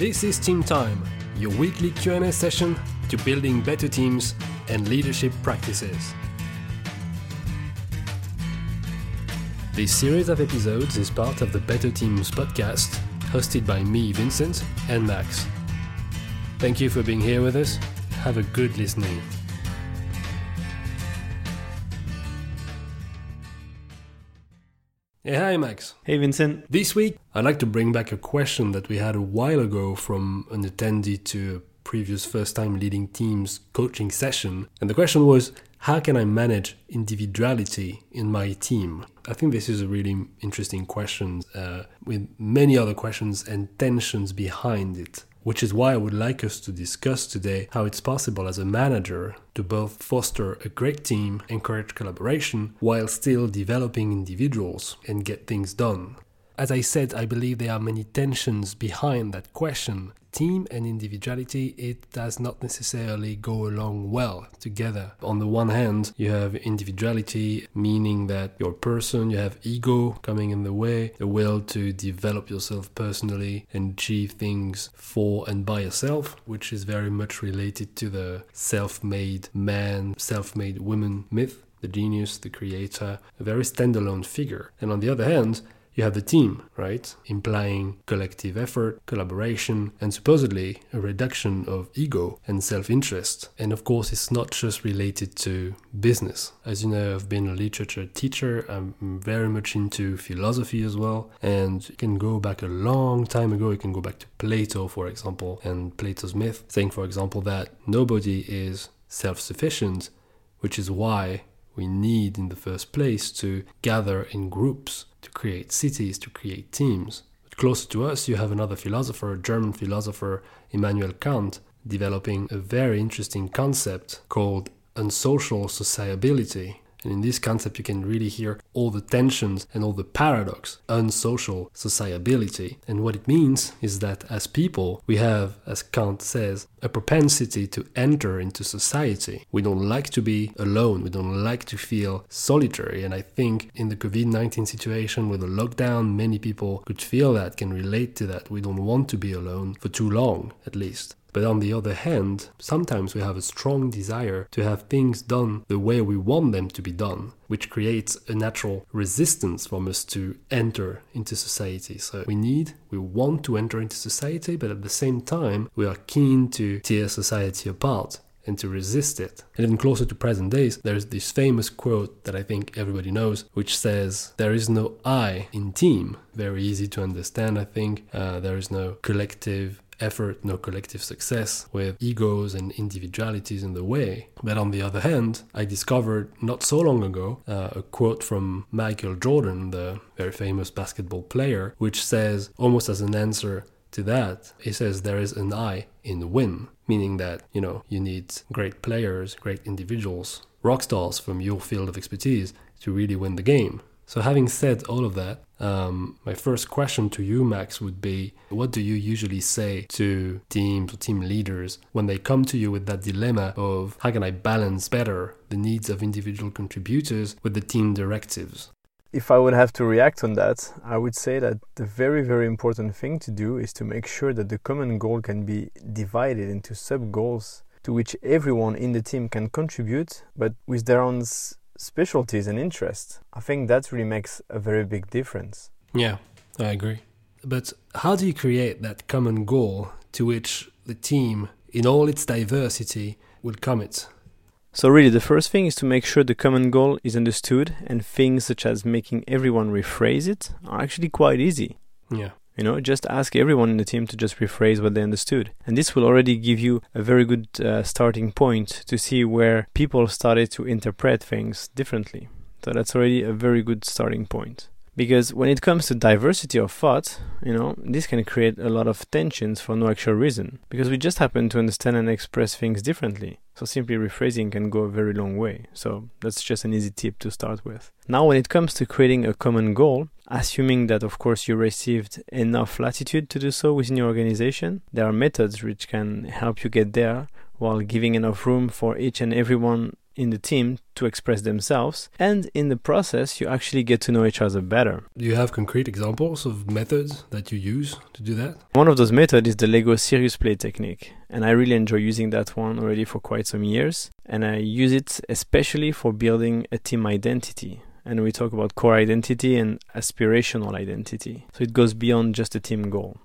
This is Team Time, your weekly Q&A session to building better teams and leadership practices. This series of episodes is part of the Better Teams podcast, hosted by me, Vincent, and Max. Thank you for being here with us. Have a good listening. Hey, hi, Max. Hey, Vincent. This week, I'd like to bring back a question that we had a while ago from an attendee to a previous first time leading teams coaching session. And the question was how can I manage individuality in my team? I think this is a really interesting question uh, with many other questions and tensions behind it which is why I would like us to discuss today how it's possible as a manager to both foster a great team, encourage collaboration, while still developing individuals and get things done. As I said, I believe there are many tensions behind that question, team and individuality, it does not necessarily go along well together. On the one hand, you have individuality, meaning that you're a person, you have ego coming in the way, the will to develop yourself personally and achieve things for and by yourself, which is very much related to the self made man, self made woman myth the genius, the creator, a very standalone figure. And on the other hand, you have the team, right? Implying collective effort, collaboration, and supposedly a reduction of ego and self interest. And of course, it's not just related to business. As you know, I've been a literature teacher, I'm very much into philosophy as well, and you can go back a long time ago. You can go back to Plato, for example, and Plato's myth, saying, for example, that nobody is self sufficient, which is why we need in the first place to gather in groups, to create cities, to create teams. But closer to us, you have another philosopher, German philosopher Immanuel Kant, developing a very interesting concept called unsocial sociability, and in this concept, you can really hear all the tensions and all the paradox, unsocial sociability. And what it means is that as people, we have, as Kant says, a propensity to enter into society. We don't like to be alone. We don't like to feel solitary. And I think in the COVID 19 situation with the lockdown, many people could feel that, can relate to that. We don't want to be alone for too long, at least. But on the other hand, sometimes we have a strong desire to have things done the way we want them to be done, which creates a natural resistance from us to enter into society. So we need, we want to enter into society, but at the same time, we are keen to tear society apart and to resist it. And even closer to present days, there's this famous quote that I think everybody knows, which says, There is no I in team. Very easy to understand, I think. Uh, there is no collective effort, no collective success, with egos and individualities in the way. But on the other hand, I discovered not so long ago uh, a quote from Michael Jordan, the very famous basketball player, which says, almost as an answer to that, he says there is an I in win, meaning that, you know, you need great players, great individuals, rock stars from your field of expertise to really win the game. So, having said all of that, um, my first question to you, Max, would be what do you usually say to teams or team leaders when they come to you with that dilemma of how can I balance better the needs of individual contributors with the team directives? If I would have to react on that, I would say that the very, very important thing to do is to make sure that the common goal can be divided into sub goals to which everyone in the team can contribute, but with their own specialties and interests. I think that really makes a very big difference. Yeah, I agree. But how do you create that common goal to which the team, in all its diversity, will commit? So, really, the first thing is to make sure the common goal is understood, and things such as making everyone rephrase it are actually quite easy. Yeah. You know, just ask everyone in the team to just rephrase what they understood. And this will already give you a very good uh, starting point to see where people started to interpret things differently. So that's already a very good starting point. Because when it comes to diversity of thought, you know, this can create a lot of tensions for no actual reason. Because we just happen to understand and express things differently. So simply rephrasing can go a very long way. So that's just an easy tip to start with. Now, when it comes to creating a common goal, assuming that of course you received enough latitude to do so within your organization, there are methods which can help you get there while giving enough room for each and everyone in the team to express themselves. And in the process, you actually get to know each other better. Do you have concrete examples of methods that you use to do that? One of those methods is the Lego serious play technique. And I really enjoy using that one already for quite some years. And I use it especially for building a team identity and we talk about core identity and aspirational identity. So it goes beyond just a team goal.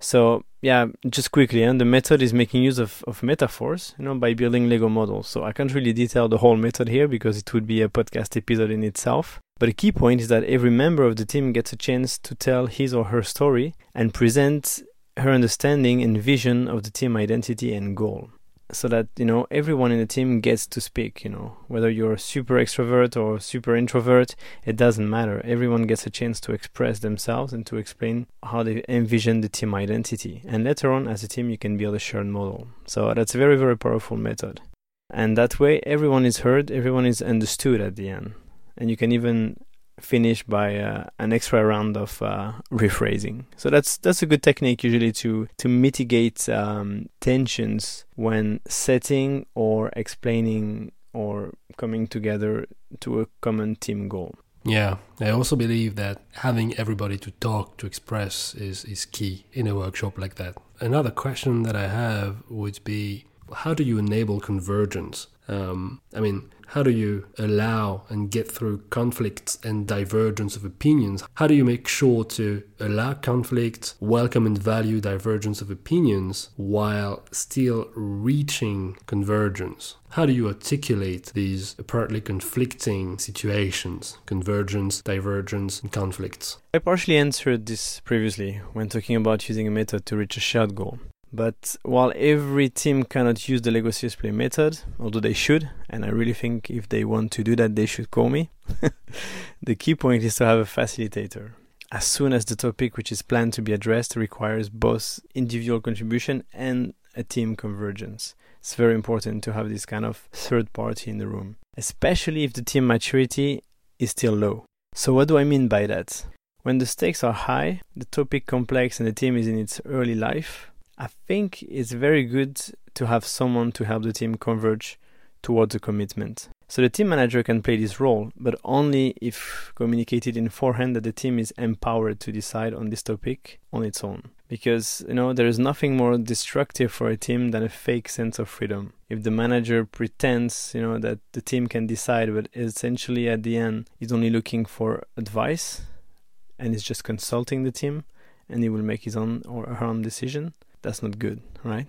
So yeah, just quickly, and the method is making use of, of metaphors, you know, by building Lego models. So I can't really detail the whole method here because it would be a podcast episode in itself. But a key point is that every member of the team gets a chance to tell his or her story and present her understanding and vision of the team identity and goal so that you know everyone in the team gets to speak you know. Whether you're super extrovert or super introvert it doesn't matter. Everyone gets a chance to express themselves and to explain how they envision the team identity. And later on as a team you can build a shared model. So that's a very very powerful method. And that way everyone is heard everyone is understood at the end. And you can even finish by uh, an extra round of uh, rephrasing. So that's that's a good technique usually to to mitigate um, tensions when setting or explaining or coming together to a common team goal. Yeah, I also believe that having everybody to talk to express is is key in a workshop like that. Another question that I have would be how do you enable convergence? Um, I mean, how do you allow and get through conflicts and divergence of opinions? How do you make sure to allow conflict, welcome and value divergence of opinions while still reaching convergence? How do you articulate these apparently conflicting situations, convergence, divergence, and conflicts? I partially answered this previously when talking about using a method to reach a shared goal. But while every team cannot use the Lego Serious Play method, although they should, and I really think if they want to do that, they should call me, the key point is to have a facilitator. As soon as the topic which is planned to be addressed requires both individual contribution and a team convergence, it's very important to have this kind of third party in the room, especially if the team maturity is still low. So, what do I mean by that? When the stakes are high, the topic complex, and the team is in its early life, I think it's very good to have someone to help the team converge towards a commitment. So the team manager can play this role, but only if communicated in forehand that the team is empowered to decide on this topic on its own. Because you know there is nothing more destructive for a team than a fake sense of freedom. If the manager pretends, you know, that the team can decide, but essentially at the end is only looking for advice and is just consulting the team, and he will make his own or her own decision, that's not good, right?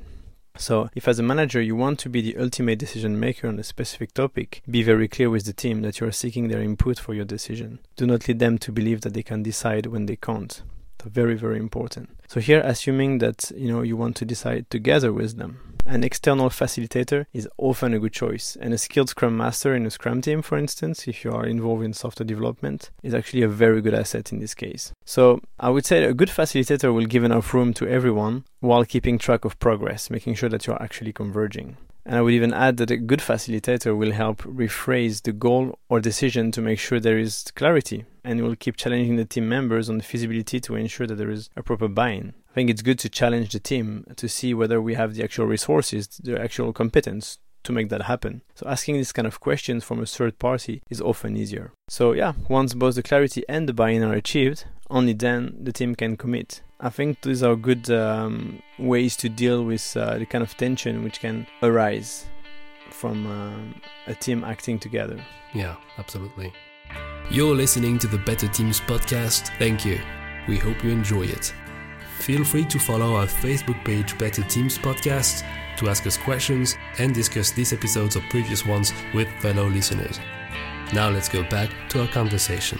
So, if as a manager you want to be the ultimate decision maker on a specific topic, be very clear with the team that you are seeking their input for your decision. Do not lead them to believe that they can decide when they can't. That's very, very important. So here, assuming that you know you want to decide together with them, an external facilitator is often a good choice, and a skilled Scrum Master in a Scrum team, for instance, if you are involved in software development, is actually a very good asset in this case. So I would say a good facilitator will give enough room to everyone while keeping track of progress, making sure that you are actually converging. And I would even add that a good facilitator will help rephrase the goal or decision to make sure there is clarity and will keep challenging the team members on the feasibility to ensure that there is a proper buy in. I think it's good to challenge the team to see whether we have the actual resources, the actual competence to make that happen. So asking these kind of questions from a third party is often easier. So yeah, once both the clarity and the buy-in are achieved, only then the team can commit. I think these are good um, ways to deal with uh, the kind of tension which can arise from uh, a team acting together. Yeah, absolutely. You're listening to the Better Teams podcast. Thank you. We hope you enjoy it. Feel free to follow our Facebook page Better Teams Podcast to ask us questions and discuss these episodes or previous ones with fellow listeners. Now let's go back to our conversation.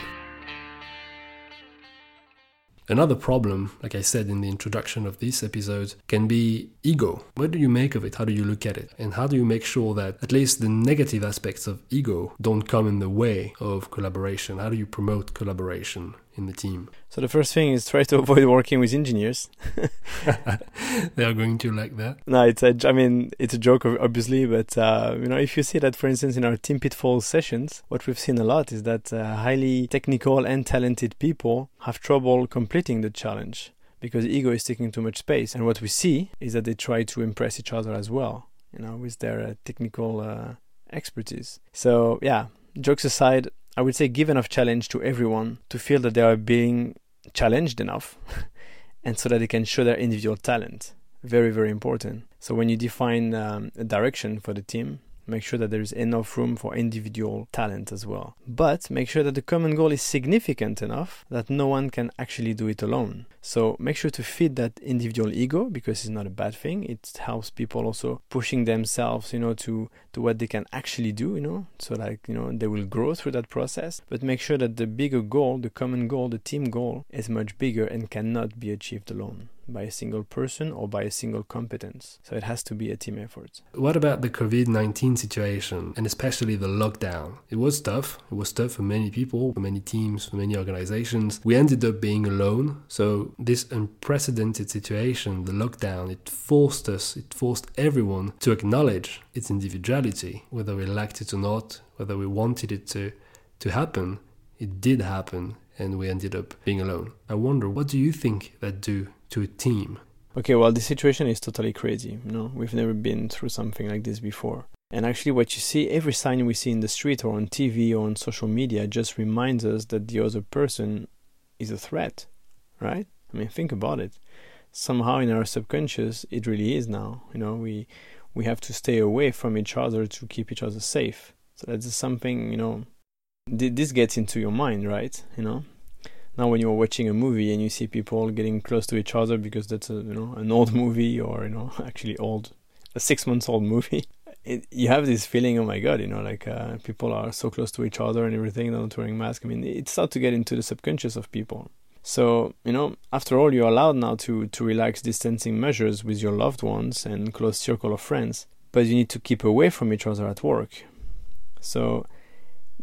Another problem, like I said in the introduction of this episode, can be ego. What do you make of it? How do you look at it? And how do you make sure that at least the negative aspects of ego don't come in the way of collaboration? How do you promote collaboration in the team? So the first thing is try to avoid working with engineers. they are going to like that. No, it's a, I mean, it's a joke, obviously, but uh, you know, if you see that, for instance, in our team pitfall sessions, what we've seen a lot is that uh, highly technical and talented people have trouble completing the challenge because ego is taking too much space. And what we see is that they try to impress each other as well, you know, with their uh, technical uh, expertise. So, yeah, jokes aside, I would say give enough challenge to everyone to feel that they are being challenged enough and so that they can show their individual talent. Very, very important. So when you define um, a direction for the team, make sure that there is enough room for individual talent as well. But make sure that the common goal is significant enough that no one can actually do it alone. So make sure to feed that individual ego because it's not a bad thing. It helps people also pushing themselves, you know, to to what they can actually do, you know. So like, you know, they will grow through that process. But make sure that the bigger goal, the common goal, the team goal is much bigger and cannot be achieved alone by a single person or by a single competence. So it has to be a team effort. What about the COVID 19 situation and especially the lockdown? It was tough. It was tough for many people, for many teams, for many organizations. We ended up being alone. So this unprecedented situation, the lockdown, it forced us, it forced everyone to acknowledge its individuality, whether we liked it or not, whether we wanted it to, to happen. It did happen and we ended up being alone. I wonder, what do you think that do to a team? Okay, well, the situation is totally crazy. You know, we've never been through something like this before. And actually, what you see, every sign we see in the street or on TV or on social media just reminds us that the other person is a threat, right? I mean, think about it. Somehow in our subconscious, it really is now. You know, we we have to stay away from each other to keep each other safe. So that's something, you know, this gets into your mind, right? You know, now when you're watching a movie and you see people getting close to each other because that's a you know an old movie or you know actually old, a six months old movie. It, you have this feeling, oh my god, you know, like uh, people are so close to each other and everything, they're not wearing masks. I mean, it starts to get into the subconscious of people. So, you know, after all, you're allowed now to, to relax distancing measures with your loved ones and close circle of friends, but you need to keep away from each other at work. So,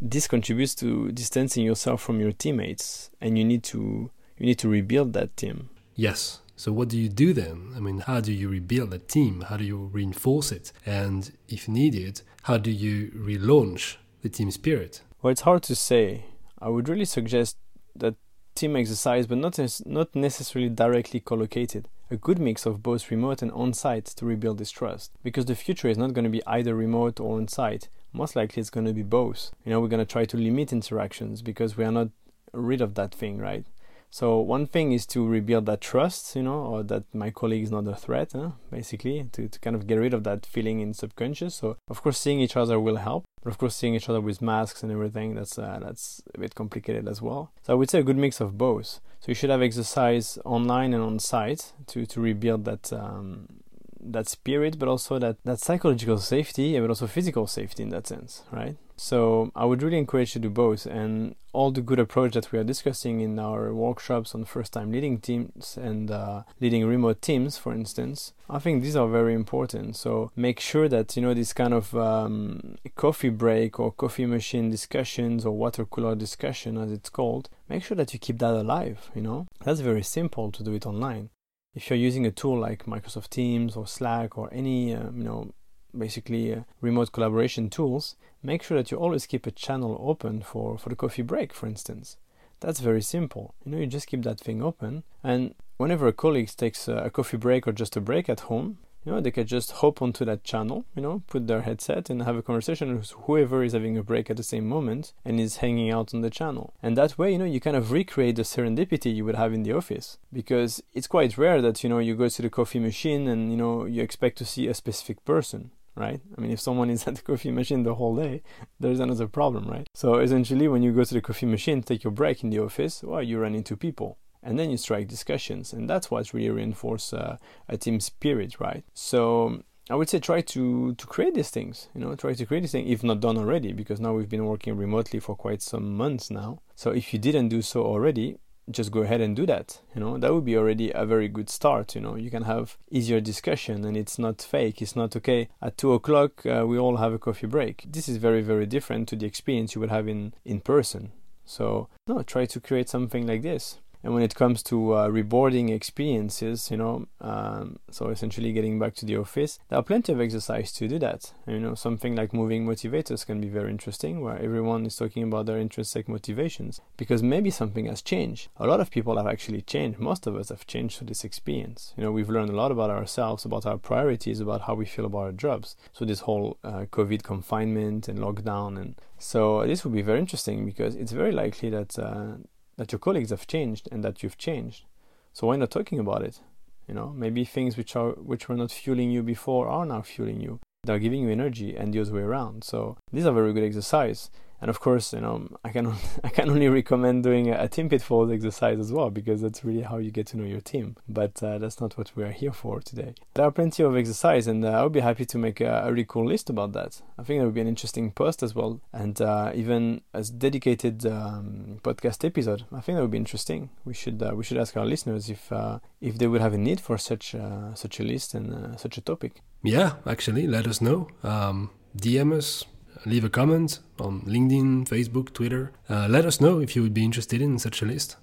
this contributes to distancing yourself from your teammates, and you need to you need to rebuild that team. Yes. So what do you do then? I mean, how do you rebuild a team? How do you reinforce it? And if needed, how do you relaunch the team spirit? Well, it's hard to say. I would really suggest that team exercise, but not, not necessarily directly collocated. A good mix of both remote and on site to rebuild this trust. Because the future is not going to be either remote or on site. Most likely it's going to be both. You know, we're going to try to limit interactions because we are not rid of that thing, right? So one thing is to rebuild that trust, you know, or that my colleague is not a threat, huh? basically, to, to kind of get rid of that feeling in subconscious. So of course, seeing each other will help, but of course, seeing each other with masks and everything, that's uh, that's a bit complicated as well. So I would say a good mix of both. So you should have exercise online and on site to to rebuild that um, that spirit, but also that, that psychological safety, but also physical safety in that sense, right? So I would really encourage you to do both. And all the good approach that we are discussing in our workshops on first time leading teams and uh, leading remote teams, for instance, I think these are very important. So make sure that, you know, this kind of um, coffee break or coffee machine discussions or water cooler discussion, as it's called, make sure that you keep that alive, you know? That's very simple to do it online if you're using a tool like Microsoft Teams or Slack or any uh, you know basically uh, remote collaboration tools, make sure that you always keep a channel open for for the coffee break, for instance. That's very simple. You know, you just keep that thing open, and whenever a colleague takes a coffee break or just a break at home, you know they can just hop onto that channel you know put their headset and have a conversation with whoever is having a break at the same moment and is hanging out on the channel and that way you know you kind of recreate the serendipity you would have in the office because it's quite rare that you know you go to the coffee machine and you know you expect to see a specific person right? I mean, if someone is at the coffee machine the whole day, there's another problem, right? So essentially, when you go to the coffee machine, take your break in the office, well, you run into people and then you strike discussions. And that's what really reinforces uh, a team spirit right? So i would say try to to create these things you know try to create these things if not done already because now we've been working remotely for quite some months now. So if you didn't do so already just go ahead and do that you know? That would be already a very good start you know? You can have easier discussion and it's not fake. It's not okay at two o'clock uh, we all have a coffee break. This is very very different to the experience you would have in in person. So no try to create something like this And when it comes to uh, rewarding experiences, you know, um, so essentially getting back to the office, there are plenty of exercise to do that. You know, something like moving motivators can be very interesting, where everyone is talking about their intrinsic motivations, because maybe something has changed. A lot of people have actually changed. Most of us have changed through this experience. You know, we've learned a lot about ourselves, about our priorities, about how we feel about our jobs. So this whole uh, COVID confinement and lockdown, and so this would be very interesting because it's very likely that. Uh, that your colleagues have changed and that you've changed. So why not talking about it? You know, maybe things which are which were not fueling you before are now fueling you. They're giving you energy and the other way around. So these are very good exercise and of course, you know, I can I can only recommend doing a, team pitfalls exercise as well because that's really how you get to know your team. But uh, that's not what we are here for today. There are plenty of exercise, and uh, I would be happy to make a, a, really cool list about that. I think that would be an interesting post as well, and uh, even as dedicated um, podcast episode. I think that would be interesting. We should uh, we should ask our listeners if uh, if they would have a need for such uh, such a list and such a topic. Yeah, actually, let us know. Um, DM us leave a comment on LinkedIn, Facebook, Twitter. Uh, let us know if you would be interested in such a list.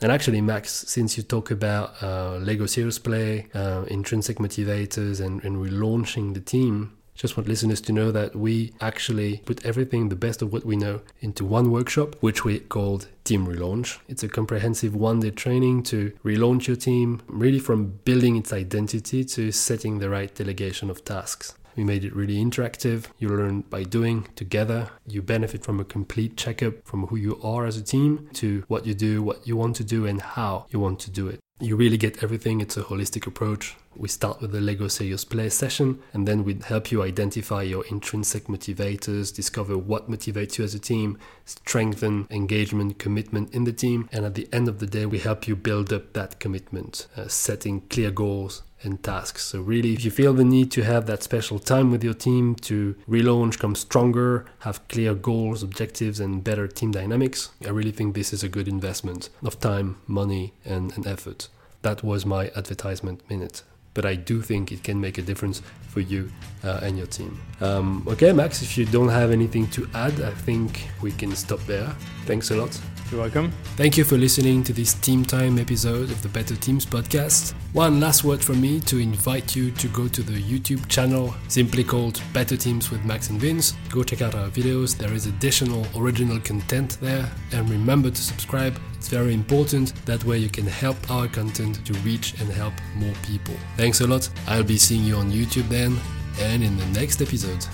And actually, Max, since you talk about uh, Lego Serious Play, uh, intrinsic motivators, and, and relaunching the team, just want listeners to know that we actually put everything, the best of what we know, into one workshop, which we called Team Relaunch. It's a comprehensive one day training to relaunch your team, really from building its identity to setting the right delegation of tasks. We made it really interactive. You learn by doing together. You benefit from a complete checkup from who you are as a team to what you do, what you want to do, and how you want to do it. You really get everything. It's a holistic approach. We start with the Lego Serious Play session, and then we help you identify your intrinsic motivators, discover what motivates you as a team, strengthen engagement, commitment in the team, and at the end of the day, we help you build up that commitment, uh, setting clear goals, and tasks. So, really, if you feel the need to have that special time with your team to relaunch, come stronger, have clear goals, objectives, and better team dynamics, I really think this is a good investment of time, money, and, and effort. That was my advertisement minute. But I do think it can make a difference for you uh, and your team. Um, okay, Max, if you don't have anything to add, I think we can stop there. Thanks a lot. You're welcome. Thank you for listening to this Team Time episode of the Better Teams podcast. One last word from me to invite you to go to the YouTube channel simply called Better Teams with Max and Vince. Go check out our videos, there is additional original content there, and remember to subscribe. It's very important. That way, you can help our content to reach and help more people. Thanks a lot. I'll be seeing you on YouTube then, and in the next episode.